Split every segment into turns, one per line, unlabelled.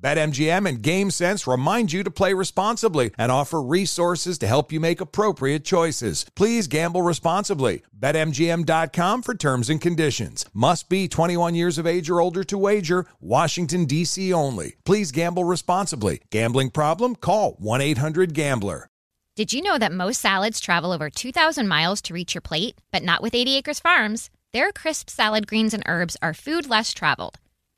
BetMGM and GameSense remind you to play responsibly and offer resources to help you make appropriate choices. Please gamble responsibly. BetMGM.com for terms and conditions. Must be 21 years of age or older to wager. Washington, D.C. only. Please gamble responsibly. Gambling problem? Call 1 800 Gambler.
Did you know that most salads travel over 2,000 miles to reach your plate? But not with 80 Acres Farms. Their crisp salad greens and herbs are food less traveled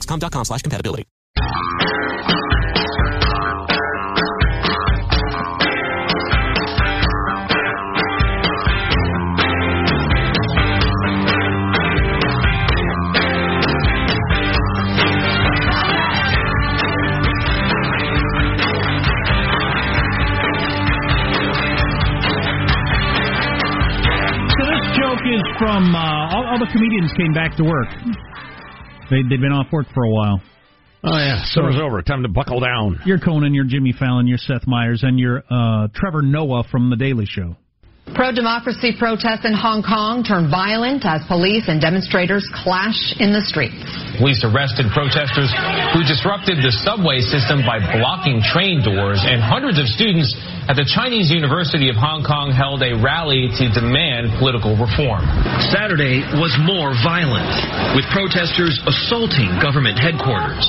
dexcom.com slash compatibility.
is from uh, all, all the comedians came back to work. They, they've been off work for a while.
Oh yeah, summer's so, over. Time to buckle down.
You're Conan, you're Jimmy Fallon, you're Seth Meyers, and you're uh, Trevor Noah from The Daily Show.
Pro-democracy protests in Hong Kong turn violent as police and demonstrators clash in the streets.
Police arrested protesters who disrupted the subway system by blocking train doors, and hundreds of students at the Chinese University of Hong Kong held a rally to demand political reform.
Saturday was more violent, with protesters assaulting government headquarters.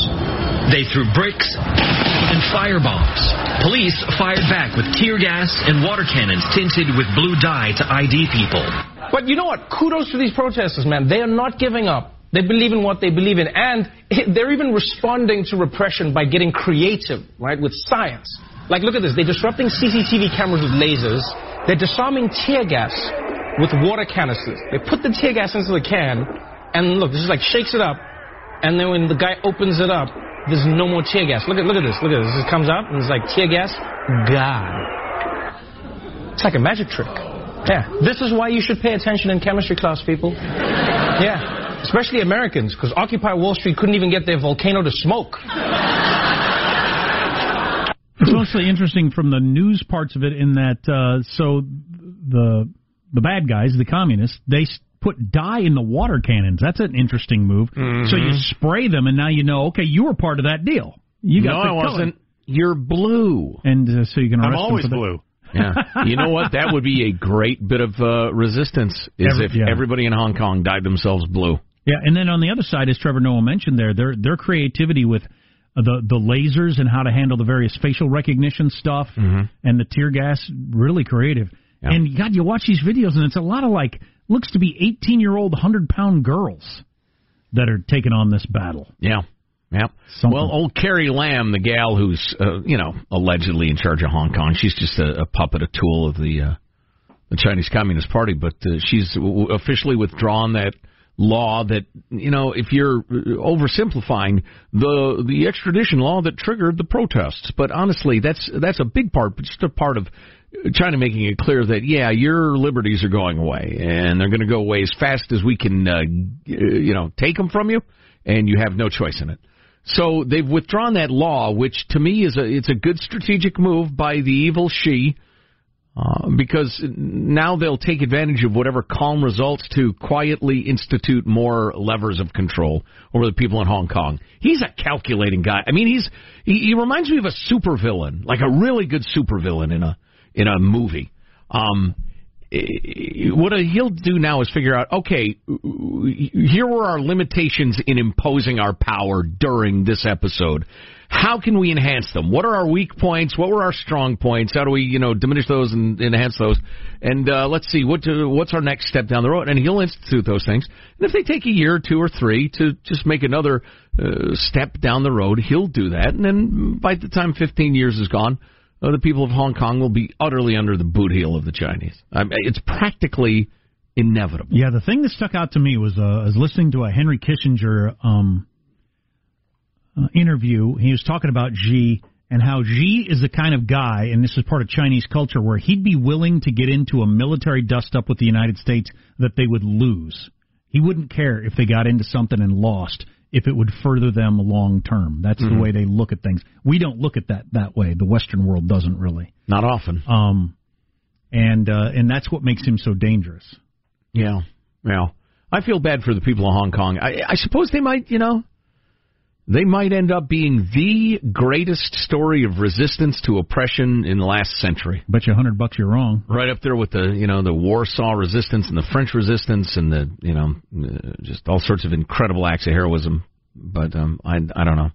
They threw bricks and firebombs. Police fired back with tear gas and water cannons tinted with blue dye to ID people.
But you know what? Kudos to these protesters, man. They are not giving up. They believe in what they believe in. And they're even responding to repression by getting creative, right, with science. Like, look at this. They're disrupting CCTV cameras with lasers. They're disarming tear gas with water canisters. They put the tear gas into the can, and look, this is like shakes it up. And then when the guy opens it up, there's no more tear gas. Look at look at this. Look at this. It comes out and it's like tear gas gone. It's like a magic trick. Yeah. This is why you should pay attention in chemistry class, people. Yeah. Especially Americans, because Occupy Wall Street couldn't even get their volcano to smoke.
It's mostly interesting from the news parts of it in that uh, so the the bad guys, the communists, they put dye in the water cannons. That's an interesting move. Mm-hmm. So you spray them, and now you know, okay, you were part of that deal. You got
no, I wasn't. You're blue,
and uh, so you can.
I'm always blue. yeah, you know what? That would be a great bit of uh, resistance. Is Every, if yeah. everybody in Hong Kong dyed themselves blue.
Yeah, and then on the other side, as Trevor Noah mentioned, there their their creativity with the the lasers and how to handle the various facial recognition stuff
mm-hmm.
and the tear gas, really creative. Yeah. And God, you watch these videos, and it's a lot of like looks to be 18 year old, 100 pound girls that are taking on this battle.
Yeah. Yeah. Something. Well, old Carrie Lam, the gal who's uh, you know allegedly in charge of Hong Kong, she's just a, a puppet, a tool of the uh, the Chinese Communist Party, but uh, she's officially withdrawn that law that you know if you're uh, oversimplifying the the extradition law that triggered the protests. But honestly that's that's a big part but just a part of China making it clear that yeah your liberties are going away and they're going to go away as fast as we can uh, you know take them from you and you have no choice in it. So they've withdrawn that law which to me is a it's a good strategic move by the evil Xi uh, because now they'll take advantage of whatever calm results to quietly institute more levers of control over the people in Hong Kong. He's a calculating guy. I mean, he's he, he reminds me of a supervillain, like a really good supervillain in a in a movie. Um, what he'll do now is figure out, okay, here were our limitations in imposing our power during this episode. How can we enhance them? What are our weak points? What were our strong points? How do we, you know, diminish those and enhance those? And uh, let's see what to, what's our next step down the road. And he'll institute those things. And if they take a year, or two, or three to just make another uh, step down the road, he'll do that. And then by the time 15 years is gone, the people of Hong Kong will be utterly under the boot heel of the Chinese. I mean, it's practically inevitable.
Yeah, the thing that stuck out to me was uh, I was listening to a Henry Kissinger um, uh, interview. He was talking about Xi and how Xi is the kind of guy, and this is part of Chinese culture, where he'd be willing to get into a military dust up with the United States that they would lose. He wouldn't care if they got into something and lost if it would further them long term. That's mm-hmm. the way they look at things. We don't look at that that way. The Western world doesn't really.
Not often.
Um, and uh, and that's what makes him so dangerous.
Yeah, yeah. I feel bad for the people of Hong Kong. I, I suppose they might, you know, they might end up being the greatest story of resistance to oppression in the last century.
Bet you a hundred bucks you're wrong.
Right up there with the you know the Warsaw resistance and the French resistance and the you know uh, just all sorts of incredible acts of heroism. But um, I I don't know.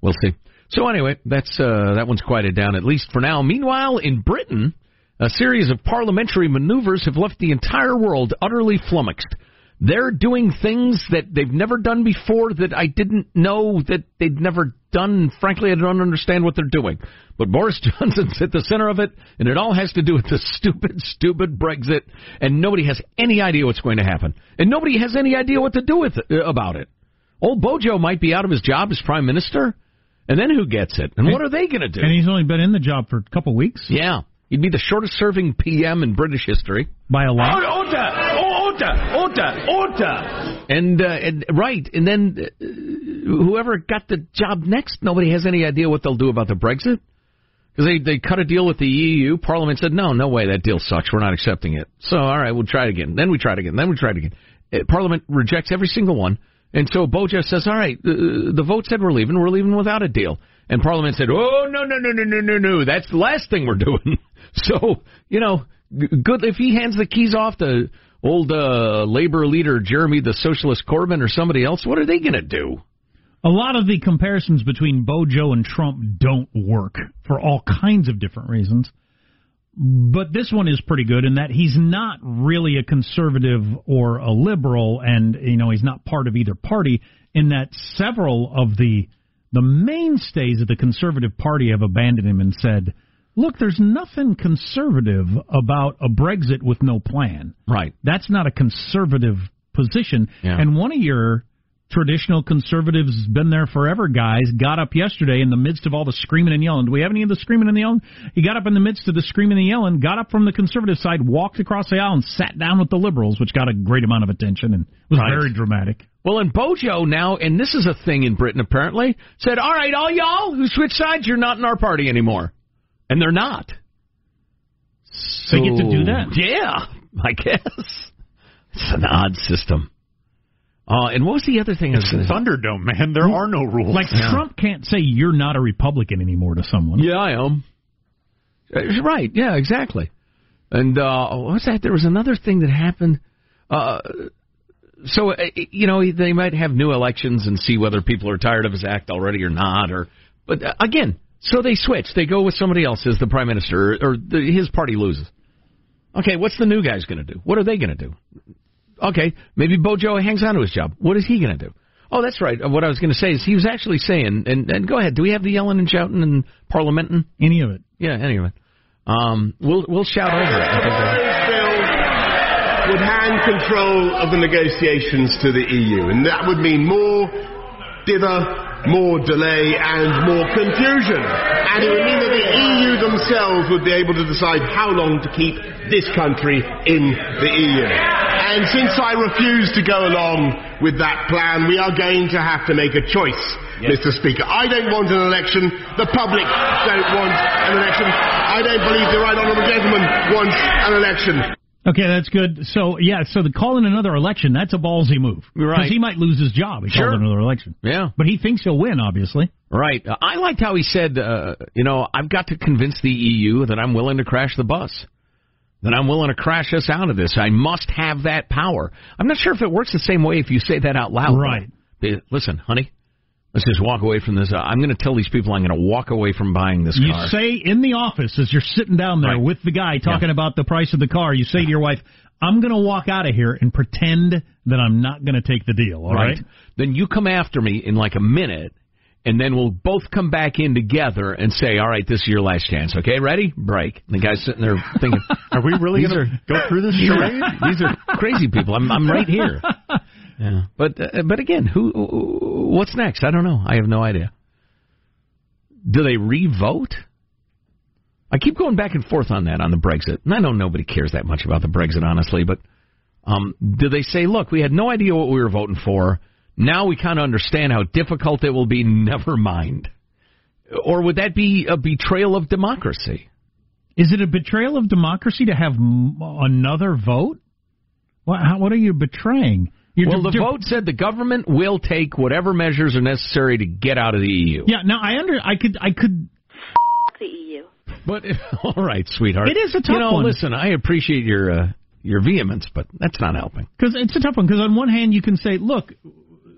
We'll see. So anyway, that's uh, that one's quieted down at least for now. Meanwhile, in Britain, a series of parliamentary maneuvers have left the entire world utterly flummoxed. They're doing things that they've never done before that I didn't know that they'd never done. Frankly, I don't understand what they're doing. But Boris Johnson's at the center of it, and it all has to do with the stupid, stupid Brexit, and nobody has any idea what's going to happen. And nobody has any idea what to do with it, uh, about it. Old Bojo might be out of his job as prime minister, and then who gets it? And, and what are they going to do?
And he's only been in the job for a couple weeks.
Yeah. He'd be the shortest serving PM in British history.
By a lot.
Order! Order! Order! And, uh, and right, and then uh, whoever got the job next, nobody has any idea what they'll do about the Brexit. Because they, they cut a deal with the EU. Parliament said, no, no way, that deal sucks. We're not accepting it. So, all right, we'll try it again. Then we try it again. Then we try it again. Uh, Parliament rejects every single one. And so Bojo says, all right, uh, the vote said we're leaving. We're leaving without a deal. And Parliament said, oh, no, no, no, no, no, no, no. That's the last thing we're doing. So, you know, good if he hands the keys off to old uh, labor leader Jeremy the Socialist Corbyn or somebody else, what are they going to do?
A lot of the comparisons between Bojo and Trump don't work for all kinds of different reasons. But this one is pretty good in that he's not really a conservative or a liberal, and you know he's not part of either party. In that several of the the mainstays of the conservative party have abandoned him and said, look, there's nothing conservative about a Brexit with no plan.
Right.
That's not a conservative position. Yeah. And one of your traditional conservatives, been there forever guys, got up yesterday in the midst of all the screaming and yelling. Do we have any of the screaming and the yelling? He got up in the midst of the screaming and yelling, got up from the conservative side, walked across the aisle, and sat down with the liberals, which got a great amount of attention and was right. very dramatic.
Well, and Bojo now, and this is a thing in Britain apparently, said, all right, all y'all who switch sides, you're not in our party anymore and they're not.
So, they get to do that.
Yeah, I guess it's an odd system. Uh, and what was the other thing?
It's Thunderdome, man. There are no rules.
Like yeah. Trump can't say you're not a Republican anymore to someone.
Yeah, I am. Uh, right. Yeah, exactly. And uh, what was that? There was another thing that happened. Uh, so uh, you know they might have new elections and see whether people are tired of his act already or not. Or but uh, again, so they switch. They go with somebody else as the prime minister, or, the, his party loses. Okay, what's the new guy's going to do? What are they going to do? Okay, maybe Bojo hangs on to his job. What is he going to do? Oh, that's right. What I was going to say is he was actually saying, and, and go ahead. Do we have the yelling and shouting and parliamenting?
Any of it?
Yeah, any of it. Um, we'll we'll shout over it. I
would hand control of the negotiations to the EU, and that would mean more dither, more delay, and more confusion. And it would mean that the EU themselves would be able to decide how long to keep this country in the EU. And since I refuse to go along with that plan, we are going to have to make a choice. Mr. Speaker, I don't want an election. The public don't want an election. I don't believe the right honourable gentleman wants an election.
Okay, that's good. So yeah, so the calling another election, that's a ballsy move.
Right.
Because he might lose his job. He
Sure.
called another election.
Yeah.
But he thinks he'll win, obviously.
Right. Uh, I liked how he said, uh, you know, I've got to convince the EU that I'm willing to crash the bus. That I'm willing to crash us out of this. I must have that power. I'm not sure if it works the same way if you say that out loud.
Right.
Listen, honey, let's just walk away from this. Uh, I'm going to tell these people I'm going to walk away from buying this
You
car.
You say in the office as you're sitting down there
Right.
with the guy talking about the price of the car, you say to your wife, I'm going to walk out of here and pretend that I'm not going to take the deal, all right?
Then you come after me in like a minute, and then we'll both come back in together and say, all right, this is your last chance. Okay, ready? Break. And the guy's sitting there thinking,
Are we really going to go through this
these are,
charade?
these are crazy people. I'm, I'm right here. Yeah. But uh, but again, who? What's next? I don't know. I have no idea. Do they re-vote? I keep going back and forth on that on the Brexit, and I know nobody cares that much about the Brexit, honestly. But um, do they say, look, we had no idea what we were voting for. Now we kind of understand how difficult it will be. Never mind. Or would that be a betrayal of democracy?
Is it a betrayal of democracy to have m- another vote? What, how, what are you betraying? You're
well,
de-
the
de-
vote said the government will take whatever measures are necessary to get out of the EU.
Yeah, now I under I could I could
the EU.
But all right, sweetheart.
It is a tough
You know,
one.
listen, I appreciate your uh, your vehemence, but that's not helping.
Because it's a tough one. Because on one hand, you can say, look, it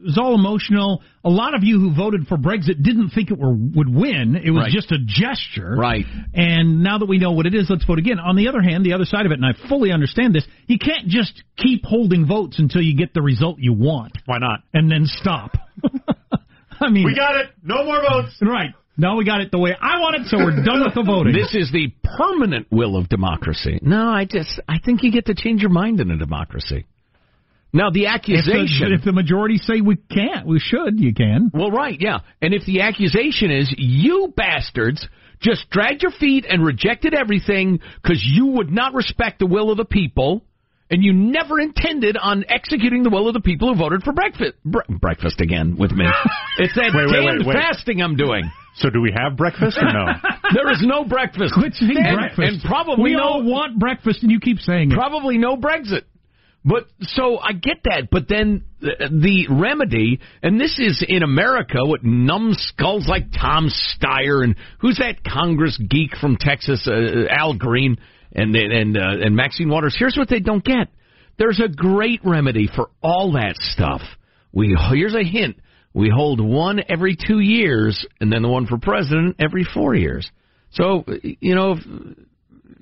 was all emotional. A lot of you who voted for Brexit didn't think it were, would win. It was
Right.
just a gesture.
Right.
And now that we know what it is, let's vote again. On the other hand, the other side of it, and I fully understand this, you can't just keep holding votes until you get the result you want.
Why not?
And then stop. I mean,
We got it. No more votes.
right. Now we got it the way I want it, so we're done with the voting.
This is the permanent will of democracy. No, I just I think you get to change your mind in a democracy. Now the
if
accusation.
the, if the majority say we can't, we should, you can.
Well, right, yeah. And if the accusation is you bastards just dragged your feet and rejected everything because you would not respect the will of the people, and you never intended on executing the will of the people who voted for breakfast. Bre- breakfast again with me. It's that
Wait, wait,
damned
wait, wait.
fasting I'm doing.
So do we have breakfast or no?
There is no breakfast.
Quit saying
and,
breakfast.
And probably
we
no,
all want breakfast, and you keep saying it.
probably no Brexit. But so I get that, but then the, the remedy, and this is in America, what numbskulls like Tom Steyer and who's that Congress geek from Texas, uh, Al Green and and uh, and Maxine Waters. Here's what they don't get: there's a great remedy for all that stuff. We here's a hint: we hold one every two years, and then the one for president every four years. So you know. If,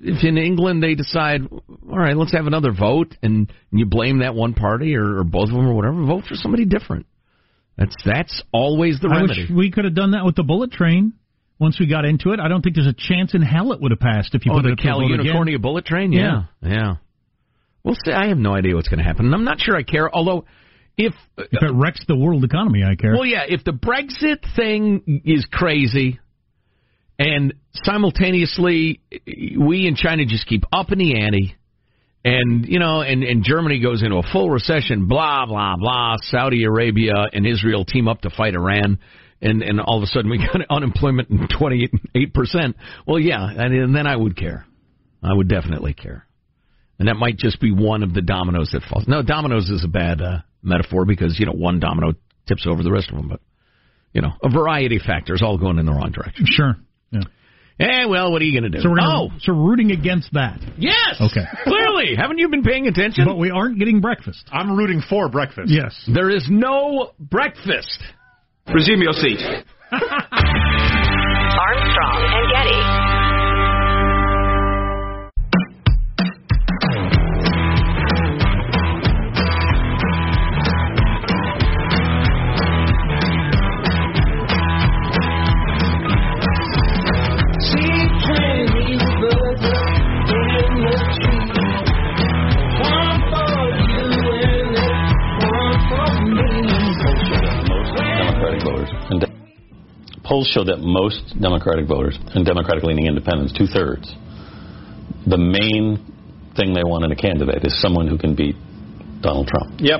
if in England they decide, all right, let's have another vote, and you blame that one party or, or both of them or whatever, vote for somebody different. That's that's always the remedy.
we could have done that with the bullet train. Once we got into it, I don't think there's a chance in hell it would have passed if you
oh,
put
the
it up to a
Cal
vote again.
Bullet train, yeah, yeah. We'll see. I have no idea what's going to happen, and I'm not sure I care. Although, if
If it uh, wrecks the world economy, I care.
Well, yeah, if the Brexit thing is crazy, and simultaneously we and China just keep upping the ante, and you know, and, and Germany goes into a full recession, blah blah blah. Saudi Arabia and Israel team up to fight Iran, and and all of a sudden we got unemployment in twenty eight percent. Well, yeah, and, and then I would care. I would definitely care, and that might just be one of the dominoes that falls. No, dominoes is a bad uh, metaphor because you know one domino tips over the rest of them, but you know a variety of factors all going in the wrong direction.
Sure. Yeah.
Eh, well, what are you going to do?
So we're gonna,
oh,
so we're rooting against that.
yes.
Okay.
Clearly, haven't you been paying attention?
But we aren't getting breakfast.
I'm rooting for breakfast.
Yes.
There is no breakfast.
Resume your seat.
Armstrong and Getty.
Polls show that most Democratic voters and Democratic leaning independents, two thirds, the main thing they want in a candidate is someone who can beat Donald Trump.
Yep.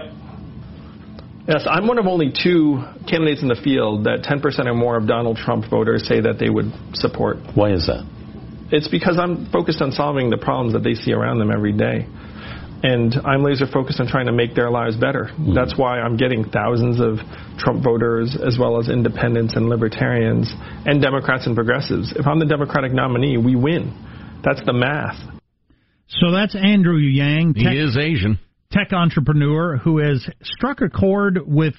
Yes, I'm one of only two candidates in the field that 10% or more of Donald Trump voters say that they would support.
Why is that?
It's because I'm focused on solving the problems that they see around them every day. And I'm laser focused on trying to make their lives better.
Mm.
That's why I'm getting thousands of Trump voters, as well as independents and libertarians, and Democrats and progressives. If I'm the Democratic nominee, we win. That's the math.
So that's Andrew Yang.
He is Asian.
Tech entrepreneur who has struck a chord with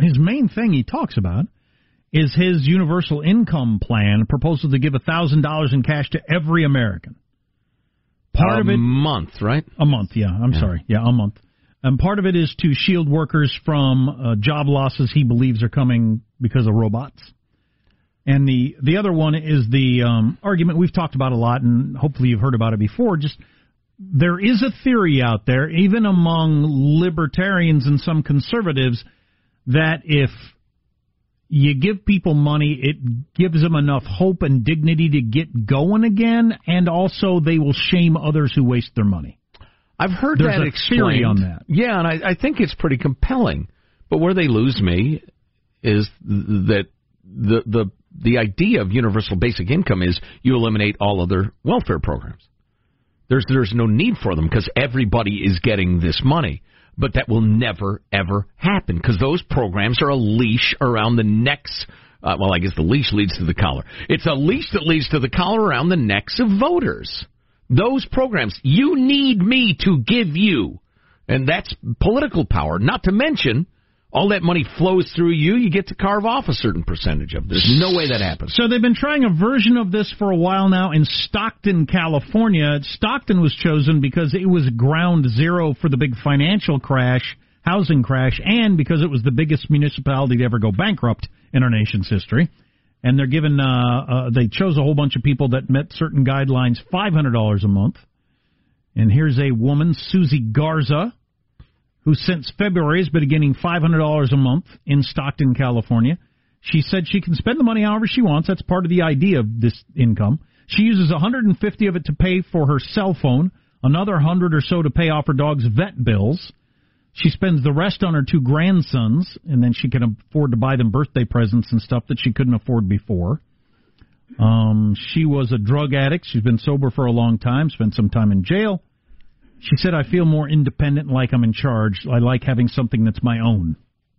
his main thing he talks about is his universal income plan, a proposal to give $1,000 in cash to every American. Part
a
of it
month, right?
A month, yeah. I'm sorry. Yeah, a month. And part of it is to shield workers from uh, job losses he believes are coming because of robots. And the the other one is the um, argument we've talked about a lot, and hopefully you've heard about it before. Just there is a theory out there, even among libertarians and some conservatives, that if you give people money, it gives them enough hope and dignity to get going again, and also they will shame others who waste their money.
I've heard
There's
that explained.
on that.
Yeah, and I, I think it's pretty compelling. But where they lose me is that the the the idea of universal basic income is you eliminate all other welfare programs. There's there's no need for them because everybody is getting this money. But that will never ever happen because those programs are a leash around the necks. Uh, well, I guess the leash leads to the collar. It's a leash that leads to the collar around the necks of voters. Those programs, you need me to give you, and that's political power. Not to mention, all that money flows through you. You get to carve off a certain percentage of. this. There's no way that happens.
So they've been trying a version of this for a while now in Stockton, California. Stockton was chosen because it was ground zero for the big financial crash, housing crash, and because it was the biggest municipality to ever go bankrupt in our nation's history. And they're given, uh, uh, they chose a whole bunch of people that met certain guidelines, $500 a month. And here's a woman, Susie Garza, who since February has been getting $500 a month in Stockton, California. She said she can spend the money however she wants. That's part of the idea of this income. She uses 150 of it to pay for her cell phone, another 100 or so to pay off her dog's vet bills. She spends the rest on her two grandsons, and then she can afford to buy them birthday presents and stuff that she couldn't afford before. Um, she was a drug addict. She's been sober for a long time, spent some time in jail. She said, I feel more independent, like I'm in charge. I like having something that's my own.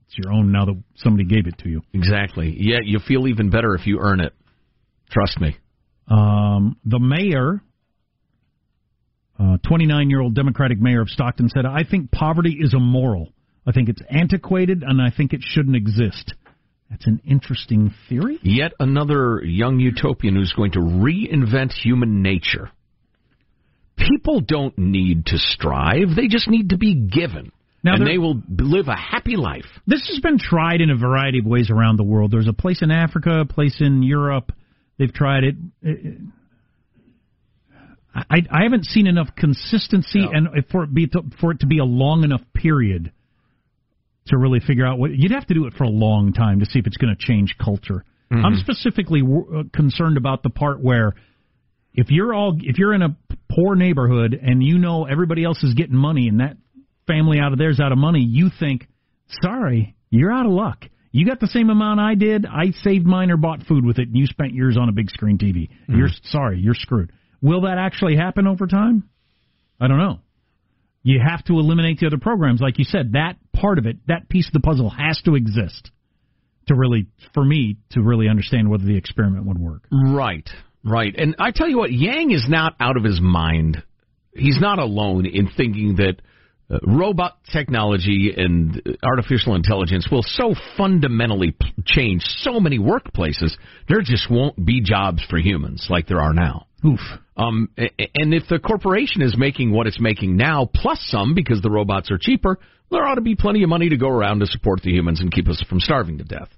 It's your own now that somebody gave it to you.
Exactly. Yeah, you feel even better if you earn it. Trust me.
Um, the mayor, 29 year old Democratic mayor of Stockton, said, I think poverty is immoral. I think it's antiquated, and I think it shouldn't exist. That's an interesting theory.
Yet another young utopian who's going to reinvent human nature. People don't need to strive, they just need to be given.
Now
and they will live a happy life.
This has been tried in a variety of ways around the world. There's a place in Africa, a place in Europe. They've tried it. It- I, I haven't seen enough consistency and for it be to, for it to be a long enough period to really figure out what you'd have to do it for a long time to see if it's going to change culture.
Mhm.
I'm specifically uh, concerned about the part where if you're all if you're in a poor neighborhood and you know everybody else is getting money and that family out of there's out of money, you think, sorry, you're out of luck. You got the same amount I did. I saved mine or bought food with it, and you spent yours on a big screen TV. Mm-hmm. You're sorry, you're screwed. Will that actually happen over time? I don't know. You have to eliminate the other programs, like you said. That part of it, that piece of the puzzle, has to exist to really, for me, to really understand whether the experiment would work.
Right, right. And I tell you what, Yang is not out of his mind. He's not alone in thinking that uh, robot technology and uh, artificial intelligence will so fundamentally p- change so many workplaces, there just won't be jobs for humans like there are now.
Oof.
Um, and if the corporation is making what it's making now, plus some because the robots are cheaper, there ought to be plenty of money to go around to support the humans and keep us from starving to death.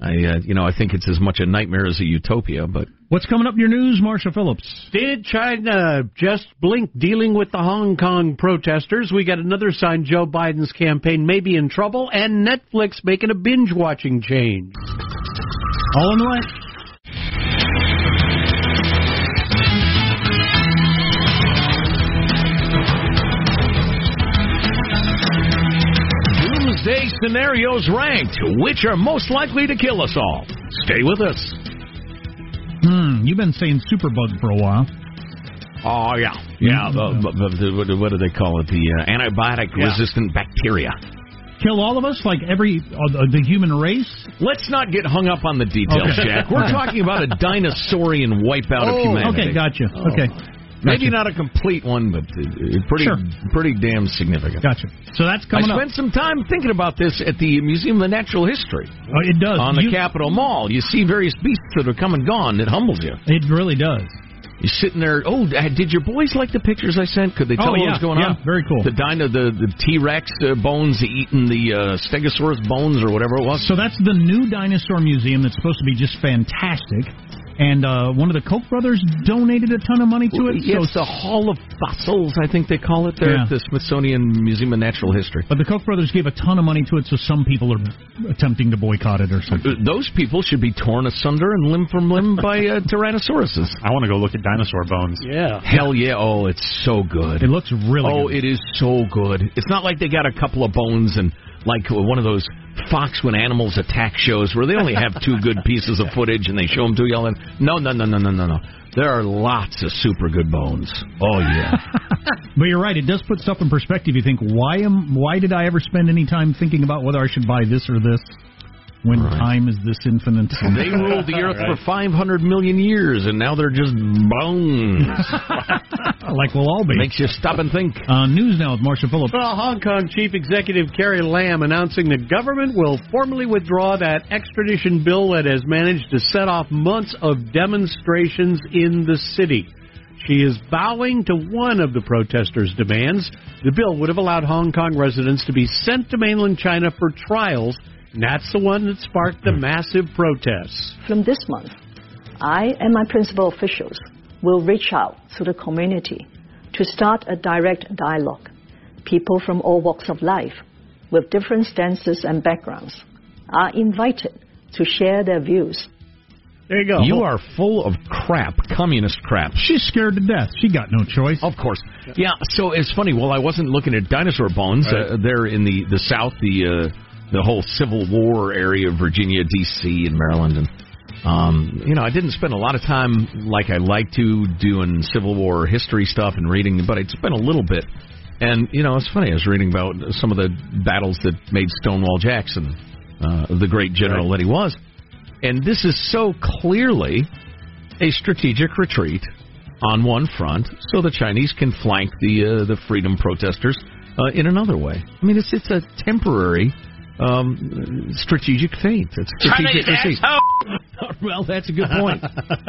I, uh, you know, I think it's as much a nightmare as a utopia, but
What's coming up in your news, Marsha Phillips?
Did China just blink dealing with the Hong Kong protesters? We got another sign Joe Biden's campaign may be in trouble, and Netflix making a binge watching change.
All in the way.
Day scenarios ranked. Which are most likely to kill us all? Stay with us.
Hmm, you've been saying superbug for a while.
Oh yeah, yeah. The, the, the, what do they call it? The uh, antibiotic-resistant bacteria.
Kill all of us, like every uh, the human race.
Let's not get hung up on the details,
Okay.
Jack. We're talking about a dinosaurian wipeout of
Oh,
humanity.
okay, gotcha. Okay.
Maybe
Gotcha.
not a complete one, but pretty,
Sure.
pretty damn significant.
Gotcha. So that's coming
I
up.
spent some time thinking about this at the Museum of Natural History
Oh, it does.
on the
You-
Capitol Mall. You see various beasts that have come and gone. It humbles you.
It really does.
You're sitting there. Oh, uh, did your boys like the pictures I sent? Could they tell
Oh,
what was going
yeah,
on?
very cool.
The dino, the the T Rex uh, bones eating the uh, Stegosaurus bones or whatever it was.
So that's the new dinosaur museum that's supposed to be just fantastic. And uh, one of the Koch brothers donated a ton of money to it.
Yeah,
so
it's the Hall of Fossils, I think they call it there
Yeah.
at the Smithsonian Museum of Natural History.
But the Koch brothers gave a ton of money to it, so some people are attempting to boycott it or something.
Uh, Those people should be torn asunder and limb from limb by uh, Tyrannosauruses.
I want to go look at dinosaur bones.
Yeah.
Hell yeah! Oh, it's so good.
It looks really
Oh,
good.
it is so good. It's not like they got a couple of bones and like one of those Fox when animals attack shows where they only have two good pieces of footage and they show them to you. all. And no, no, no, no, no, no, no. There are lots of super good bones. Oh yeah.
But you're right; it does put stuff in perspective. You think, why am why did I ever spend any time thinking about whether I should buy this or this when time is this infinite?
they ruled the earth for 500 million years and now they're just bones.
like we'll all be.
Makes you stop and think.
Uh, news now with Marcia Phillips.
Well, Hong Kong Chief Executive Carrie Lam announcing the government will formally withdraw that extradition bill that has managed to set off months of demonstrations in the city. She is bowing to one of the protesters' demands. The bill would have allowed Hong Kong residents to be sent to mainland China for trials, and that's the one that sparked the massive protests.
From this month, I and my principal officials will reach out to the community to start a direct dialogue. People from all walks of life, with different stances and backgrounds, are invited to share their views.
There you go.
You are full of crap, communist crap.
She's scared to death. She got no choice.
Of course. Yeah, so it's funny. Well, I wasn't looking at dinosaur bones. Uh, there in the, the South, the uh, the whole Civil War area of Virginia, D.C., and Maryland. And, um, you know, I didn't spend a lot of time like I like to doing Civil War history stuff and reading, but I'd spent a little bit. And, you know, it's funny. I was reading about some of the battles that made Stonewall Jackson uh, the great general that he was. And this is so clearly a strategic retreat on one front, so the Chinese can flank the uh, the freedom protesters uh, in another way. I mean, it's it's a temporary um, strategic feint. It's strategic
Chinese
retreat. well, that's a good point.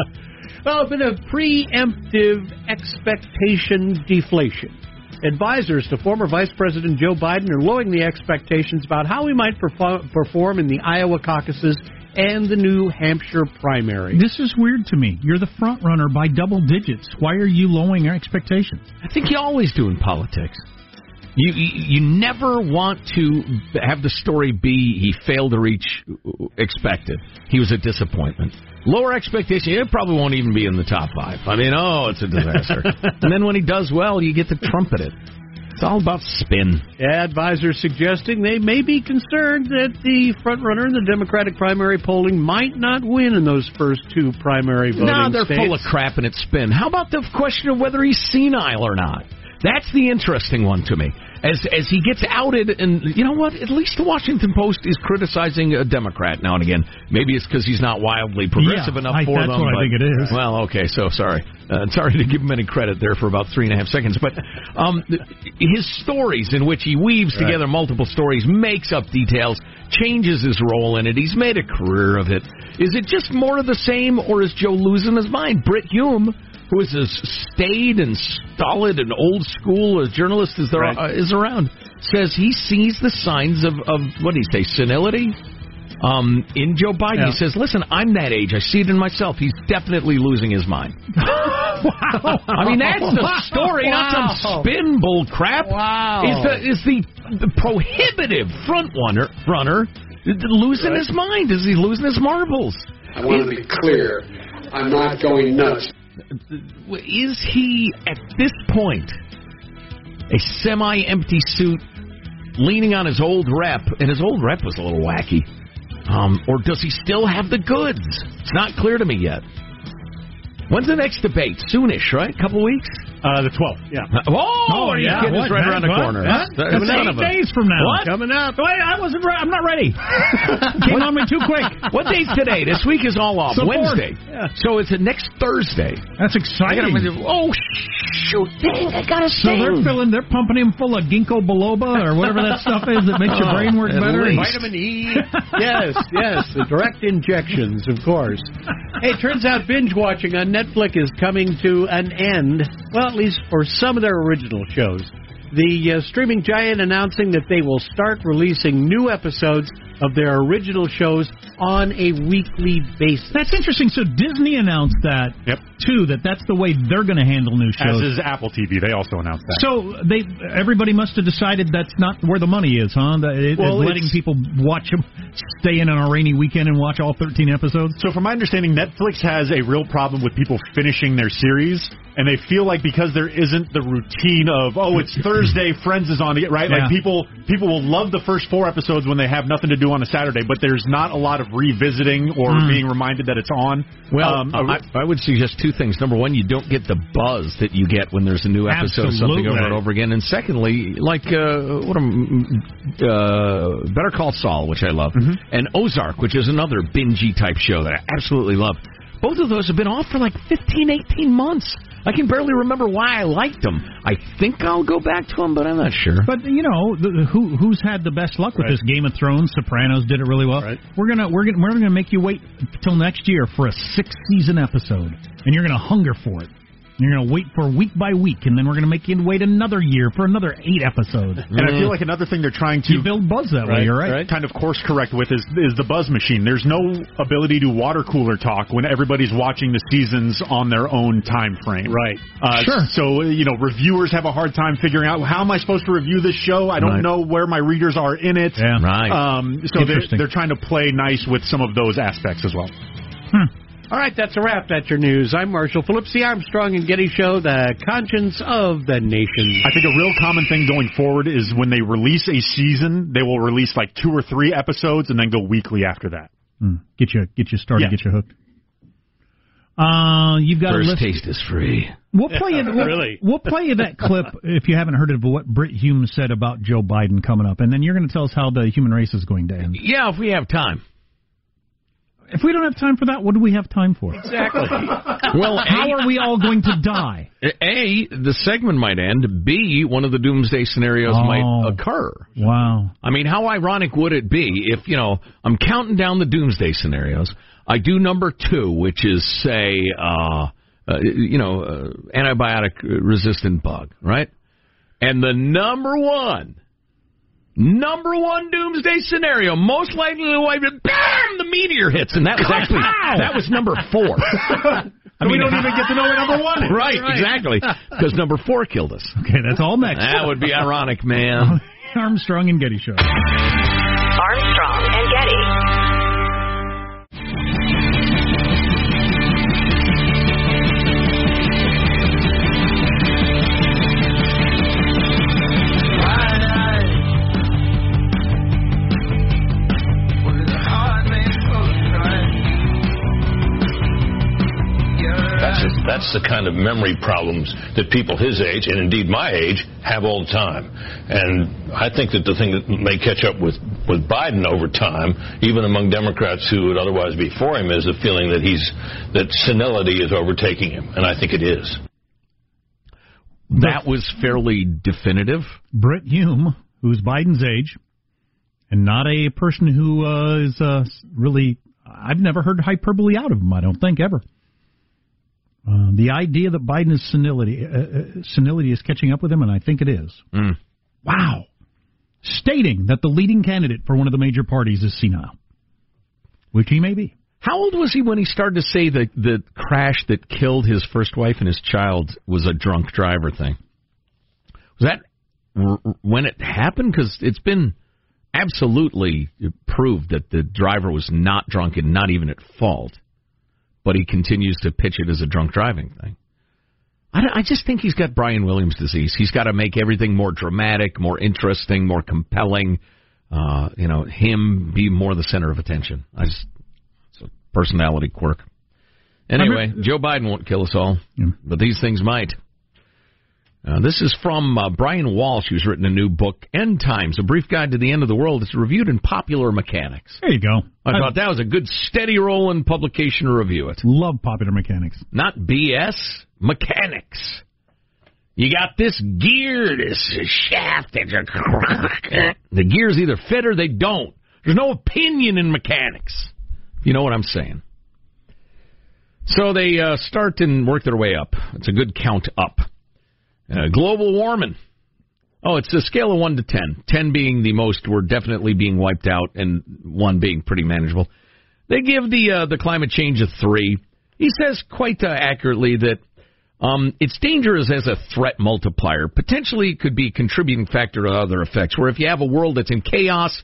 well, a bit of preemptive expectation deflation. Advisors to former Vice President Joe Biden are lowering the expectations about how he might perfor- perform in the Iowa caucuses and the New Hampshire primary.
This is weird to me. You're the front runner by double digits. Why are you lowering your expectations?
I think you always do in politics. You, you never want to have the story be he failed to reach expected. He was a disappointment. Lower expectation, it probably won't even be in the top five. I mean, oh, it's a disaster. and then when he does well, you get to trumpet it. It's all about spin.
Advisors suggesting they may be concerned that the frontrunner in the Democratic primary polling might not win in those first two primary voting
No, they're
states.
full of crap and it's spin. How about the question of whether he's senile or not? That's the interesting one to me. As as he gets outed, and you know what? At least the Washington Post is criticizing a Democrat now and again. Maybe it's because he's not wildly progressive
Yeah,
enough
I-
for
that's
them.
what I think it is.
Well, okay, so sorry. Uh, sorry to give him any credit there for about three and a half seconds. But um, his stories, in which he weaves
Right.
together multiple stories, makes up details, changes his role in it. He's made a career of it. Is it just more of the same, or is Joe losing his mind? Brit Hume, who is as staid and stolid and old school a journalist as there
Right.
uh, is around, says he sees the signs of, of what do you say, senility? Um, in Joe Biden,
Yeah.
he says, "Listen, I'm that age. I see it in myself. He's definitely losing his mind." wow! I mean, that's the story, not some spin bull crap.
Wow.
Is the is the, the prohibitive front runner runner losing his mind? Is he losing his marbles?
I want to be clear. I'm not going nuts.
Is he at this point a semi-empty suit leaning on his old rep, and his old rep was a little wacky. Um, or does he still have the goods? It's not clear to me yet. When's the next debate? Soonish, right? A Couple weeks?
Uh, the 12th, yeah.
Oh, are you
yeah.
kidding? It's
What?
right around the
What?
corner.
Huh?
That's
That's
son
eight days from now.
What?
Coming up.
Wait, I wasn't. Re- I'm not ready. Came on me too quick.
What day's today? This week is all off.
So fourth.
Wednesday. So it's a next Thursday.
That's
I
exciting.
gotta, oh, shoot. Dang, I gotta
So they're filling, they're pumping him full of ginkgo biloba or whatever that stuff is that makes your
Oh,
brain work better.
least.
Vitamin E. yes, yes. The direct injections, of course. Hey, it turns out binge watching on Netflix is coming to an end. Well, at least for some of their original shows. The uh, streaming giant announcing that they will start releasing new episodes of their original shows on a weekly basis.
That's interesting. So Disney announced that
Yep.
too. That that's the way they're going to handle new shows.
As is Apple TV. They also announced that.
So they everybody must have decided that's not where the money is, huh? That it,
Well,
letting people watch them, stay in on a rainy weekend and watch all 13 episodes.
So, from my understanding, Netflix has a real problem with people finishing their series, and they feel like because there isn't the routine of oh, it's Thursday, Friends is on, right?
Yeah.
Like people, people will love the first four episodes when they have nothing to do on a Saturday, but there's not a lot of revisiting or
Mm.
being reminded that it's on.
Well,
Um,
I, I would suggest two things. Number one, you don't get the buzz that you get when there's a new episode of something over and over again. And secondly, like uh, what am, uh, Better Call Saul, which I love,
Mm-hmm.
and Ozark, which is another bingey type show that I absolutely love. Both of those have been off for like 15, 18 months. I can barely remember why I liked them. I think I'll go back to them, but I'm not sure.
But you know, the, who who's had the best luck with
Right.
this? Game of Thrones, Sopranos did it really well.
Right.
We're gonna we're gonna we're gonna make you wait till next year for a six season episode, and you're gonna hunger for it. And you're gonna wait for week by week, and then we're gonna make you wait another year for another eight episodes.
and I feel like another thing they're trying to
You build buzz that way. You're right.
kind of course correct with is is the buzz machine. There's no ability to water cooler talk when everybody's watching the seasons on their own time frame.
Right.
Uh,
Sure.
So you know, reviewers have a hard time figuring out how am I supposed to review this show. I don't
Right.
know where my readers are in it.
Yeah.
Right.
Um, so they're, they're trying to play nice with some of those aspects as well.
All right, that's a wrap. That's your news. I'm Marshall Phillips, the Armstrong and Getty Show, the conscience of the nation.
I think a real common thing going forward is when they release a season, they will release like two or three episodes and then go weekly after that.
Mm. Get you get you started,
Yeah.
get you hooked. Uh, you've got a
First taste is free.
We'll play you. We'll,
Really?
we'll play you that clip if you haven't heard of what Brit Hume said about Joe Biden coming up, and then you're going to tell us how the human race is going to end.
Yeah, if we have time.
If we don't have time for that, what do we have time for?
Exactly.
Well,
How are we all going to die?
A, the segment might end. B, one of the doomsday scenarios
Oh.
might occur.
Wow.
I mean, how ironic would it be if, you know, I'm counting down the doomsday scenarios. I do number two, which is, say, uh, uh, you know, uh, antibiotic resistant bug, right? And the number one, number one doomsday scenario, most likely wipe it, bam, the meteor hits. And that was actually, that was number four. I mean,
we don't even get to know what number one is.
Right, exactly. Because number four killed us.
Okay, that's all next.
That would be ironic, man.
Armstrong and Getty Show.
That's, that's the kind of memory problems that people his age, and indeed my age, have all the time. And I think that the thing that may catch up with, with Biden over time, even among Democrats who would otherwise be for him, is the feeling that he's that senility is overtaking him, and I think it is.
That was fairly definitive.
Brit Hume, who's Biden's age, and not a person who uh, is uh, really. I've never heard hyperbole out of him. I don't think ever. Uh, the idea that Biden's senility, uh, uh, senility is catching up with him, and I think it is.
Mm.
Wow. Stating that the leading candidate for one of the major parties is senile, which he may be.
How old was he when he started to say that the crash that killed his first wife and his child was a drunk driver thing? Was that r- r- when it happened? Because it's been absolutely proved that the driver was not drunk and not even at fault, but he continues to pitch it as a drunk driving thing. I, don't- I just think he's got Brian Williams disease. He's got to make everything more dramatic, more interesting, more compelling. Uh, you know, him be more the center of attention. I just it's a personality quirk. Anyway, Joe Biden won't kill us all, but these things might. Uh, this is from uh, Bryan Walsh, who's written a new book, End Times: A Brief Guide to the End of the World. It's reviewed in Popular Mechanics.
There you go.
I thought that was a good steady roll in publication to review it.
Love popular mechanics.
Not BS, mechanics. You got this gear, this shaft. that- The gears either fit or they don't. There's no opinion in mechanics. You know what I'm saying? So they uh, start and work their way up. It's a good count up. Uh, global warming. Oh, it's a scale of 1 to 10. 10 being the most, we're definitely being wiped out, and 1 being pretty manageable. They give the uh, the climate change a 3. He says quite uh, accurately that um, it's dangerous as a threat multiplier. Potentially, could be a contributing factor to other effects, where if you have a world that's in chaos,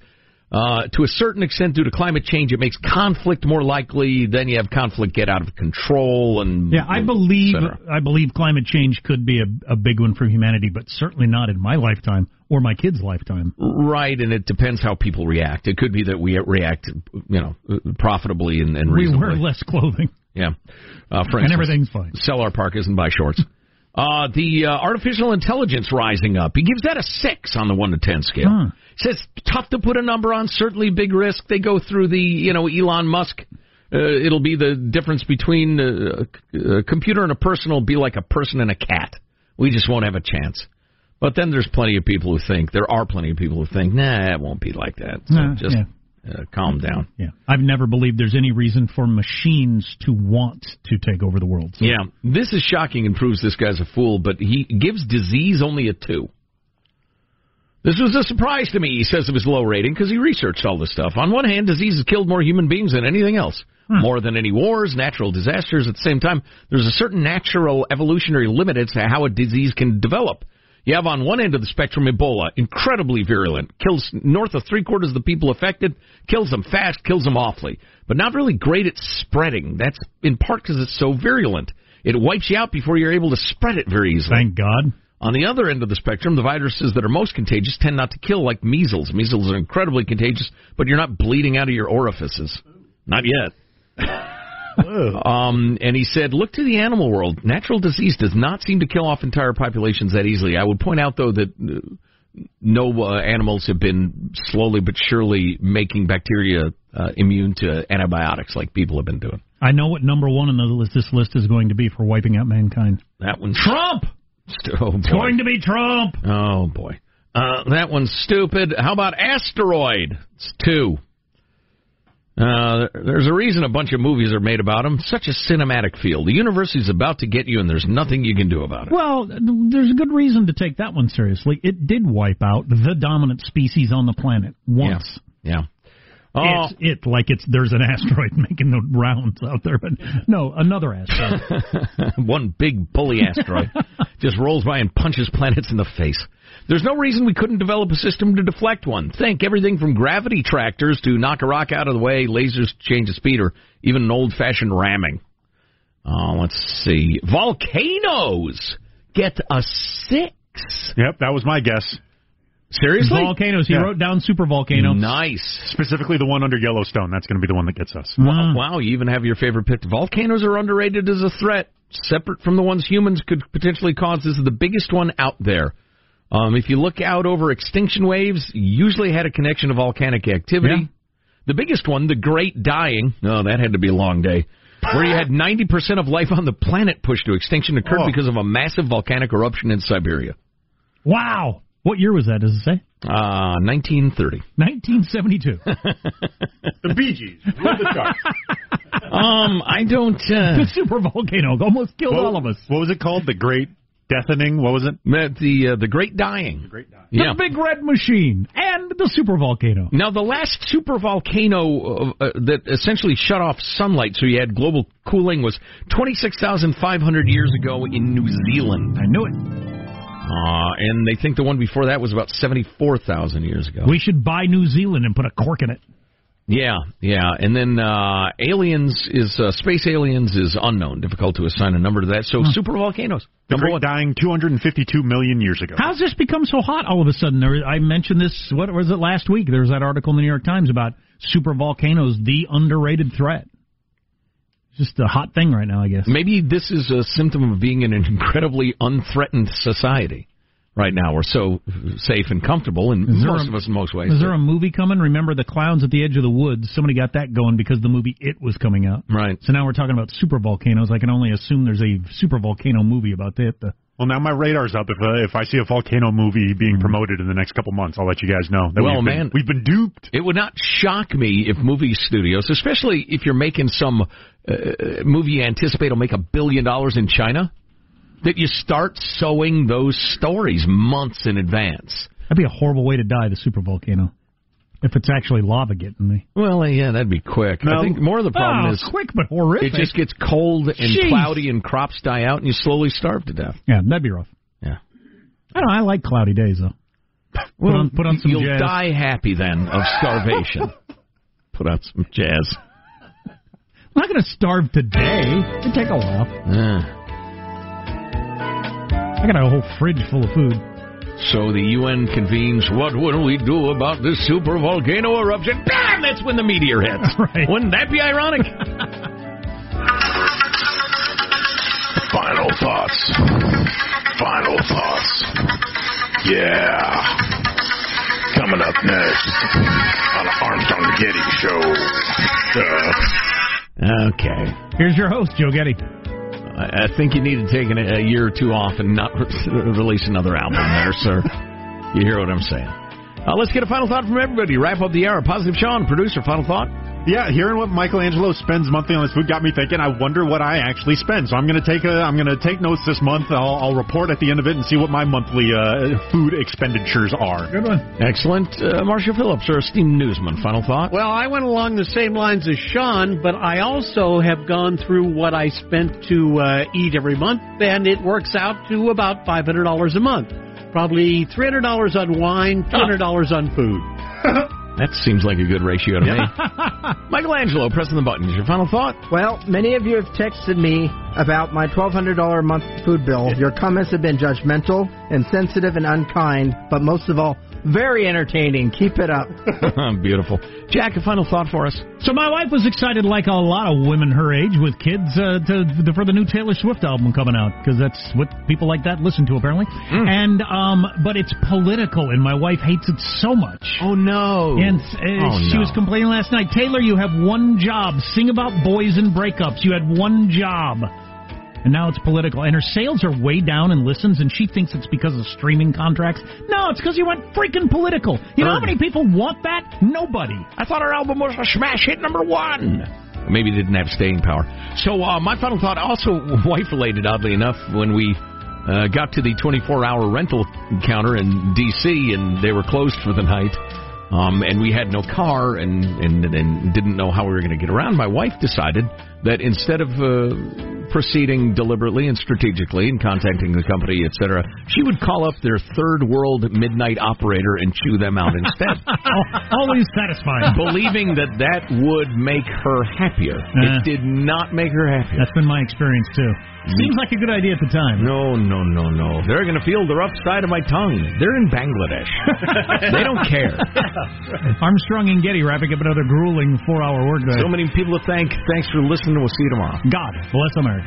uh, to a certain extent due to climate change, it makes conflict more likely. Then you have conflict get out of control, and
Yeah, I believe. I believe climate change could be a, a big one for humanity, but certainly not in my lifetime or my kids' lifetime.
Right, and it depends how people react. It could be that we react, you know, profitably and, and
We wear less clothing.
Yeah. Uh, for
And everything's fine.
Sell our parkas and buy shorts. Uh, the uh, artificial intelligence rising up. He gives that a six on the one to ten scale.
Huh.
Says tough to put a number on. Certainly big risk. They go through the you know Elon Musk. Uh, it'll be the difference between uh, a computer and a person. Will be like a person and a cat. We just won't have a chance. But then there's plenty of people who think there are plenty of people who think nah, it won't be like that. So just
yeah.
Uh, calm down.
Yeah, I've never believed there's any reason for machines to want to take over the world. So-
Yeah, this is shocking and proves this guy's a fool, but he gives disease only a two. This was a surprise to me, he says, of his low rating, because he researched all this stuff. On one hand, disease has killed more human beings than anything else. More than any wars, natural disasters. At the same time, there's a certain natural evolutionary limit as to how a disease can develop. You have on one end of the spectrum Ebola, incredibly virulent, kills north of three quarters of the people affected, kills them fast, kills them awfully, but not really great at spreading. That's in part because it's so virulent. It wipes you out before you're able to spread it very easily.
Thank God.
On the other end of the spectrum, the viruses that are most contagious tend not to kill, like measles. Measles are incredibly contagious, but you're not bleeding out of your orifices. Not yet. um, and he said, look to the animal world. Natural disease does not seem to kill off entire populations that easily. I would point out, though, that uh, no uh, animals have been slowly but surely making bacteria uh, immune to antibiotics like people have been doing.
I know what number one on the list, this list is going to be for wiping out mankind.
That one's
Trump.
Oh, boy.
It's going to be Trump.
Oh boy, uh, that one's stupid. How about asteroid? It's two. Uh, there's a reason a bunch of movies are made about him. Such a cinematic feel. The universe is about to get you, and there's nothing you can do about it.
Well, there's a good reason to take that one seriously. It did wipe out the dominant species on the planet once.
Yeah. Oh,
It's it like it's there's an asteroid making the rounds out there, but no, another asteroid.
one big bully asteroid just rolls by and punches planets in the face. There's no reason we couldn't develop a system to deflect one. Think everything from gravity tractors to knock a rock out of the way, lasers to change the speed, or even an old-fashioned ramming. Uh, let's see. Volcanoes get a six.
Yep, that was my guess.
Seriously?
Volcanoes. He
Yeah.
wrote down super volcano.
Nice.
Specifically, the one under Yellowstone. That's going to be the one that gets us.
Wow, wow, you even have your favorite pick. Volcanoes are underrated as a threat, separate from the ones humans could potentially cause. This is the biggest one out there. Um, if you look out over extinction waves, usually had a connection to volcanic activity.
Yeah.
The biggest one, the Great Dying, oh, that had to be a long day, where you had 90% of life on the planet pushed to extinction occurred
Oh.
because of a massive volcanic eruption in Siberia.
Wow. What year was that? Does it say?
Uh, 1930.
1972.
The Bee Gees. Rule the chart.
Um, I don't. Uh,
the super volcano almost killed
What-
all of us.
What was it called? The Great Deafening? What was it?
the uh, the Great Dying. The
Great Dying.
Yeah.
The big red machine and the super volcano.
Now, the last super volcano uh, uh, that essentially shut off sunlight, so you had global cooling, was 26,500 years ago in New Zealand.
I knew it.
Uh, and they think the one before that was about 74,000 years ago.
We should buy New Zealand and put a cork in it.
Yeah, yeah, and then uh, aliens is uh, space aliens is unknown, difficult to assign a number to that. So super volcanoes,
The
number
Great
one.
dying 252 million years ago.
How's this become so hot all of a sudden? There, I mentioned this. What was it last week? There was that article in the New York Times about super volcanoes, the underrated threat. Just a hot thing right now, I guess.
Maybe this is a symptom of being in an incredibly unthreatened society right now. We're so safe and comfortable, and
Is
most
a-
of us in most ways.
Is there a movie coming? Remember the clowns at the edge of the woods? Somebody got that going because the movie It was coming out.
Right.
So now we're talking about super volcanoes. I can only assume there's a super volcano movie about it. The,
Well, now my radar's up. If uh, if I see a volcano movie being promoted in the next couple months, I'll let you guys know. That
well,
we've been,
man,
we've been duped.
It would not shock me if movie studios, especially if you're making some uh, movie you anticipate will make a billion dollars in China, that you start sowing those stories months in advance.
that'd be a horrible way to die, the super volcano. If it's actually lava getting me.
Well, uh, yeah, that'd be quick. I think more of the problem
Oh,
is
quick but horrific.
It just gets cold and
Jeez.
cloudy, and crops die out, and you slowly starve to death.
Yeah, that'd be rough.
Yeah.
I don't know. I like cloudy days though.
Well,
put on put on some
you'll
jazz.
die happy then of starvation. Put on some jazz.
I'm not going to starve today. It'd take a while.
Yeah.
I got a whole fridge full of food.
So the UN convenes. What will we do about this super volcano eruption? Bam! That's when the meteor hits.
Right.
Wouldn't that be ironic?
Final thoughts. Final thoughts. Yeah. Coming up next on the Armstrong Getty Show. Duh.
Okay.
Here's your host, Joe Getty.
I, I think you need to take an, a year or two off and not re- release another album there, sir. You hear what I'm saying? Uh, let's get a final thought from everybody. Wrap up the hour. Positive Sean, producer, final thought.
Yeah, hearing what Michelangelo spends monthly on his food got me thinking. I wonder what I actually spend. So I'm gonna take a I'm gonna take notes this month. I'll, I'll report at the end of it and see what my monthly uh, food expenditures are.
Good one.
Excellent. Uh, Marcia Phillips, our esteemed newsman, final thought.
Well, I went along the same lines as Sean, but I also have gone through what I spent to uh, eat every month, and it works out to about $500 a month. Probably $300 on wine, $200 on food.
That seems like a good ratio to me. Michelangelo, pressing the buttons. Your final thought?
Well, many of you have texted me about my $1,200 a month food bill. Your comments have been judgmental, insensitive, and unkind, but most of all, very entertaining. Keep it up.
Beautiful. Jack, a final thought for us.
So my wife was excited, like a lot of women her age with kids, uh, to, for the new Taylor Swift album coming out because that's what people like that listen to apparently. And um, but it's political, and my wife hates it so much.
Oh no!
And uh,
Oh,
she
no.
was complaining last night. Taylor, you have one job: sing about boys and breakups. You had one job. And now it's political. And her sales are way down and listens, and she thinks it's because of streaming contracts. No, it's because you went freaking political. You know how many people want that? Nobody.
I thought our album was a smash hit number one. Maybe it didn't have staying power. So uh, my final thought, also wife related, oddly enough, when we uh, got to the 24-hour rental counter in D.C. and they were closed for the night, um, and we had no car and, and, and didn't know how we were going to get around. My wife decided that instead of uh, proceeding deliberately and strategically and contacting the company, etc., she would call up their third world midnight operator and chew them out instead.
Always satisfying.
believing that that would make her happier.
Uh.
it did not make her happier.
That's been my experience too. Seems like a good idea at the time.
No, no, no, no. They're going to feel the rough side of my tongue. They're in Bangladesh. they don't care.
Armstrong and Getty wrapping up another grueling four-hour workday.
So many people to thank. Thanks for listening. We'll see you tomorrow.
God bless America.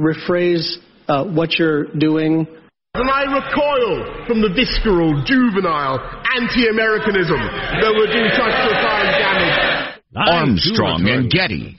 rephrase uh, what you're doing?
And I recoil from the visceral, juvenile anti-Americanism that would do such profound damage.
Armstrong and Getty.